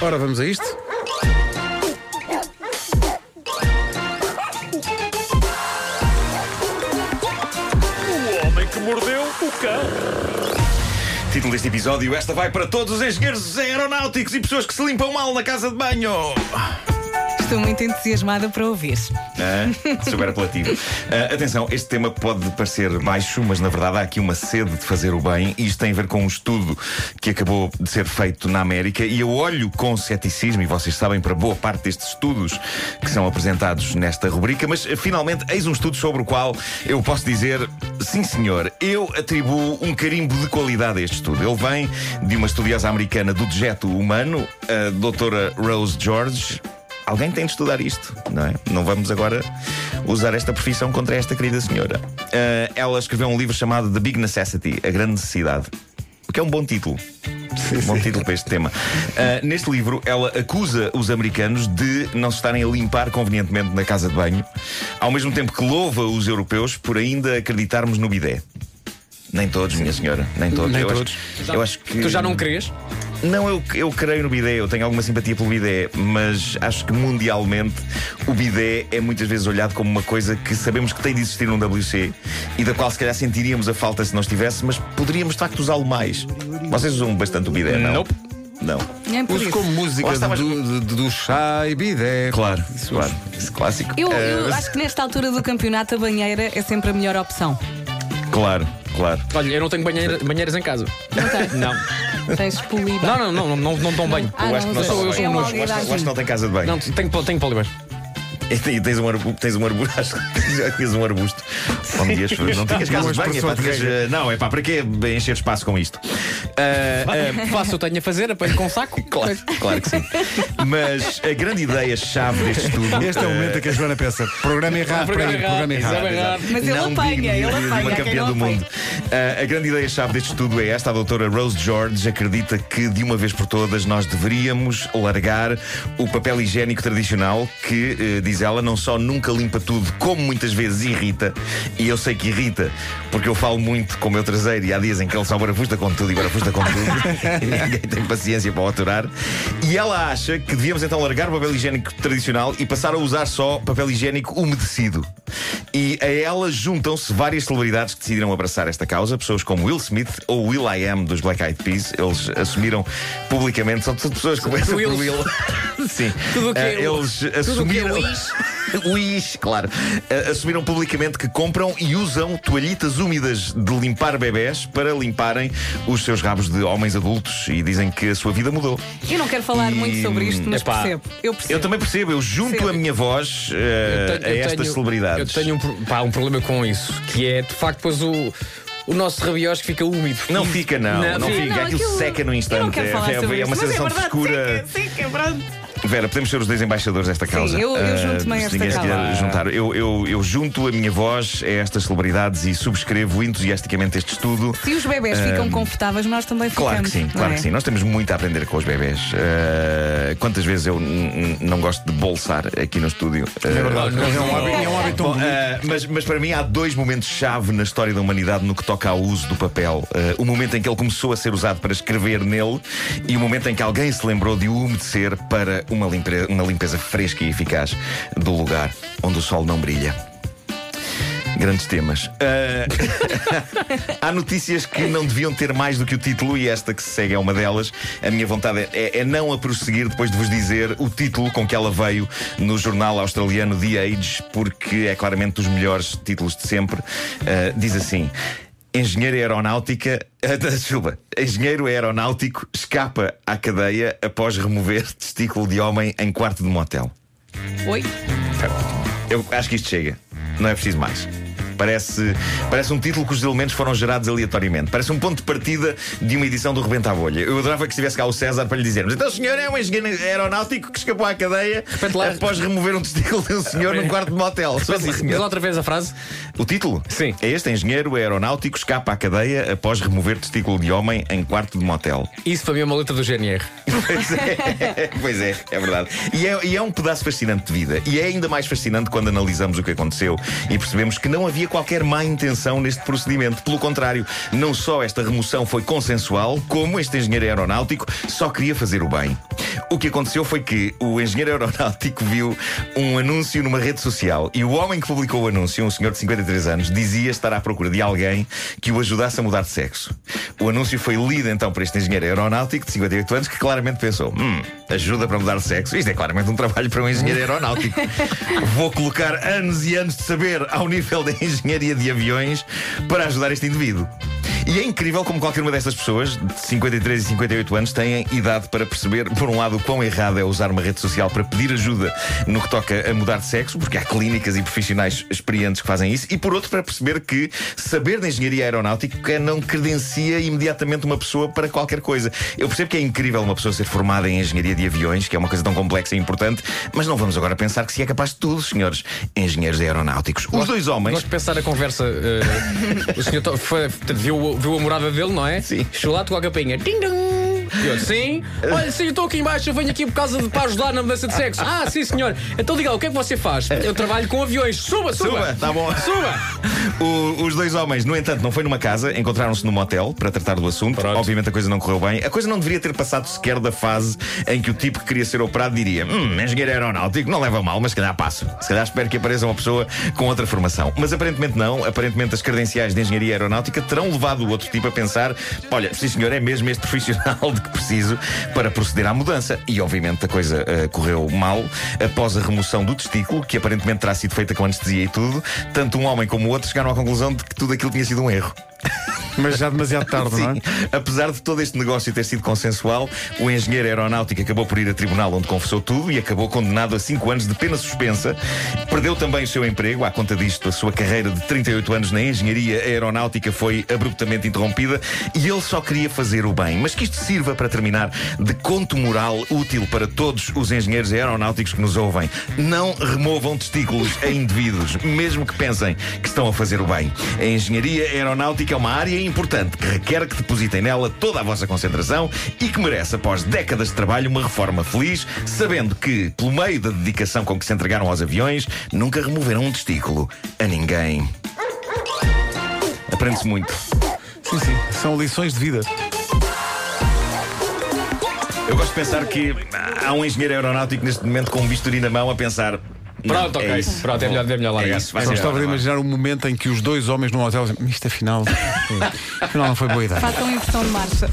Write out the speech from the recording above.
Ora, vamos a isto. O homem que mordeu o cão. Título deste episódio: Esta vai para todos os engenheiros aeronáuticos e pessoas que se limpam mal na casa de banho. Estou muito entusiasmada para ouvir. Ah, super apelativo. Ah, atenção, este tema pode parecer baixo, mas na verdade há aqui uma sede de fazer o bem. E isto tem a ver com um estudo que acabou de ser feito na América. E eu olho com ceticismo, e vocês sabem, para boa parte destes estudos que são apresentados nesta rubrica. Mas finalmente, eis um estudo sobre o qual eu posso dizer: sim, senhor, eu atribuo um carimbo de qualidade a este estudo. Ele vem de uma estudiosa americana do dejeto humano, a doutora Rose George. Alguém tem de estudar isto, não é? Não vamos agora usar esta profissão contra esta querida senhora. Ah, ela escreveu um livro chamado The Big Necessity, A Grande Necessidade. O que é um bom título. Um bom título para este tema. Ah, neste livro, ela acusa os americanos de não se estarem a limpar convenientemente na casa de banho, ao mesmo tempo que louva os europeus por ainda acreditarmos no bidé. Nem todos, minha senhora, nem todos. Nem eu, todos. Acho, eu acho que. Tu já não crês? Não, eu, eu creio no bidé, eu tenho alguma simpatia pelo bidé, mas acho que mundialmente o bidé é muitas vezes olhado como uma coisa que sabemos que tem de existir num WC e da qual se calhar sentiríamos a falta se não estivesse, mas poderíamos de facto usá-lo mais. Vocês usam bastante o bidé, não? Nope. Não. Nem por Uso isso. como música Lá está, mas- do, do, do, chá e bidé. Claro, claro. Esse clássico. Eu, eu Eh, acho que nesta altura do campeonato a banheira é sempre a melhor opção. Claro, claro. Olha, eu não tenho banheira- banheiras em casa. Não tem? Não. Tens poliba. Não, não, não, não, não, não tomo banho. Ah, eu acho que não, não sou- sou eu sou um nojo. eu acho que não tem casa de banho. Não, tenho, tenho poliban. E tens um arbusto, tens um arbusto, acho que já tinhas um arbusto. Onde ias, não tinhas casa de banho, é pá, tinhas, eh, não, é pá, para quê encher espaço com isto? Ah, ah, Faço, eu tenho a fazer, apanho com um saco. Claro, claro que sim. Mas a grande ideia-chave deste estudo. Este é o momento em que a Joana pensa: programa errado, Programa para aí, errado, programa errado. Mas ele Não apanha, ele apanha, Uma campeã do mundo. Ah, a grande ideia-chave deste estudo é esta: a doutora Rose George acredita que, de uma vez por todas, nós deveríamos largar o papel higiênico tradicional que, eh, diz ela, não só nunca limpa tudo, como muitas vezes irrita. E eu sei que irrita, porque eu falo muito com o meu traseiro e há dias em que ele só barafusta com tudo e barafusta com tudo. e ninguém tem paciência para o aturar. E ela acha que devíamos então largar o papel higiênico tradicional e passar a usar só papel higiênico umedecido. E a ela juntam-se várias celebridades que decidiram abraçar esta causa, pessoas como Will Smith ou Will I Am dos Black Eyed Peas. Eles assumiram publicamente, são tudo pessoas que começam por. Will. Sim. Tudo que é Eh, Eles tudo o que Wish, claro. Eh, assumiram publicamente que compram e usam toalhitas úmidas de limpar bebés para limparem os seus rabos de homens adultos e dizem que a sua vida mudou. Eu não quero falar E- muito sobre isto, mas Epá, percebo. Eu percebo. Eu também percebo, eu junto Percebo. a minha voz Eu tenho- a eu estas tenho- celebridades. Eu tenho um, pá, um problema com isso, que é de facto depois o, o nosso rabiosco fica úmido. Não fica, não, não, fica. fica. Aquilo seca no instante. Eu não quero falar é, sobre é uma sensação é de verdade, frescura. Sim, que é verdade. Vera, podemos ser os dois embaixadores desta causa. eu- eu Ah, junto-me a se esta ninguém se quiser causa. juntar. Eu, eu, eu junto a minha voz a estas celebridades e subscrevo entusiasticamente este estudo. Se os bebés ficam confortáveis, nós também ficamos. Claro que sim, claro é? que sim. Nós temos muito a aprender com os bebés. Ah, quantas vezes eu não gosto de bolsar aqui no estúdio? É verdade, Não, é um hábito, é um hábito Bom, ah, mas, mas para mim há dois momentos-chave na história da humanidade no que toca ao uso do papel. Ah, o momento em que ele começou a ser usado para escrever nele e o momento em que alguém se lembrou de o umedecer para uma, limpe- uma limpeza fresca e eficaz do lugar onde o sol não brilha. Grandes temas. Ah, há notícias que não deviam ter mais do que o título e esta que se segue é uma delas. A minha vontade é, é não a prosseguir depois de vos dizer o título com que ela veio no jornal australiano The Age, porque é claramente dos melhores títulos de sempre. Ah, diz assim. Engenheiro aeronáutica, ah, desculpa, engenheiro aeronáutico escapa à cadeia após remover testículo de homem em quarto de motel. Oi? Eu acho que isto chega. Não é preciso mais. Parece, parece um título cujos elementos foram gerados aleatoriamente. Parece um ponto de partida de uma edição do Rebenta à Bolha. Eu adorava que estivesse cá o César para lhe dizermos: então o senhor é um engenheiro aeronáutico que escapou à cadeia lá. após remover um testículo de um senhor num quarto de motel. Só assim, senhor. outra vez a frase. O título? Sim. É este: engenheiro aeronáutico escapa à cadeia após remover testículo de homem em quarto de motel. Isso para mim é uma letra do GNR. Pois é, pois é, é verdade. E é, e é um pedaço fascinante de vida. E é ainda mais fascinante quando analisamos o que aconteceu e percebemos que não havia qualquer má intenção neste procedimento. Pelo contrário, não só esta remoção foi consensual, como este engenheiro aeronáutico só queria fazer o bem. O que aconteceu foi que o engenheiro aeronáutico viu um anúncio numa rede social e o homem que publicou o anúncio, um senhor de 53 anos, dizia estar à procura de alguém que o ajudasse a mudar de sexo. O anúncio foi lido então por este engenheiro aeronáutico de 58 anos que claramente pensou: hum, ajuda para mudar de sexo? Isto é claramente um trabalho para um engenheiro aeronáutico. Vou colocar anos e anos de saber ao nível da engenharia de aviões para ajudar este indivíduo. E é incrível como qualquer uma destas pessoas, de 53 e 58 anos, têm idade para perceber, por um lado, o quão errado é usar uma rede social para pedir ajuda no que toca a mudar de sexo, porque há clínicas e profissionais experientes que fazem isso, e por outro, para perceber que saber de engenharia aeronáutica não credencia imediatamente uma pessoa para qualquer coisa. Eu percebo que é incrível uma pessoa ser formada em engenharia de aviões, que é uma coisa tão complexa e importante, mas não vamos agora pensar que se é capaz de tudo, senhores engenheiros aeronáuticos. Os dois homens. Gosto de pensar a conversa. eh, o senhor viu, viu a morada dele, não é? Sim. Chegou lá, tocou a capinha. Ding dong! E eu, sim. Olha, sim, eu estou aqui embaixo, eu venho aqui por causa de para ajudar na mudança de sexo. Ah, sim, senhor. Então diga lá, o que é que você faz? Eu trabalho com aviões. Suba, suba. Suba, tá bom. Suba. O- os dois homens, no entanto, não foi numa casa, encontraram-se num motel para tratar do assunto. Pronto. Obviamente a coisa não correu bem. A coisa não deveria ter passado sequer da fase em que o tipo que queria ser operado diria: Hum, engenheiro aeronáutico, não leva mal, mas se calhar passo. Se calhar espero que apareça uma pessoa com outra formação. Mas aparentemente não. Aparentemente as credenciais de engenharia aeronáutica terão levado o outro tipo a pensar: olha, sim senhor, é mesmo este profissional que preciso para proceder à mudança. E obviamente a coisa eh, correu mal após a remoção do testículo, que aparentemente terá sido feita com anestesia e tudo. Tanto um homem como o outro chegaram à conclusão de que tudo aquilo tinha sido um erro. Mas já demasiado tarde, não é? Sim. Apesar de todo este negócio ter sido consensual, o engenheiro aeronáutico acabou por ir a tribunal onde confessou tudo e acabou condenado a 5 anos de pena suspensa. Perdeu também o seu emprego. À conta disto, a sua carreira de 38 anos na engenharia aeronáutica foi abruptamente interrompida e ele só queria fazer o bem. Mas que isto sirva para terminar de conto moral útil para todos os engenheiros aeronáuticos que nos ouvem. Não removam testículos a indivíduos, mesmo que pensem que estão a fazer o bem. A engenharia aeronáutica é uma área importante que requer que depositem nela toda a vossa concentração e que merece, após décadas de trabalho, uma reforma feliz, sabendo que, pelo meio da dedicação com que se entregaram aos aviões, nunca removeram um testículo a ninguém. Aprende-se muito. Sim, sim. São lições de vida. Eu gosto de pensar que há um engenheiro aeronáutico neste momento com um bisturi na mão a pensar. "Não, Pronto, ok. isso. Pronto, é melhor, é melhor É largar. isso, vai Só ser estava a agora, imaginar o momento em que os dois homens num hotel dizem, isto afinal, afinal não foi boa ideia. Façam inversão de marcha.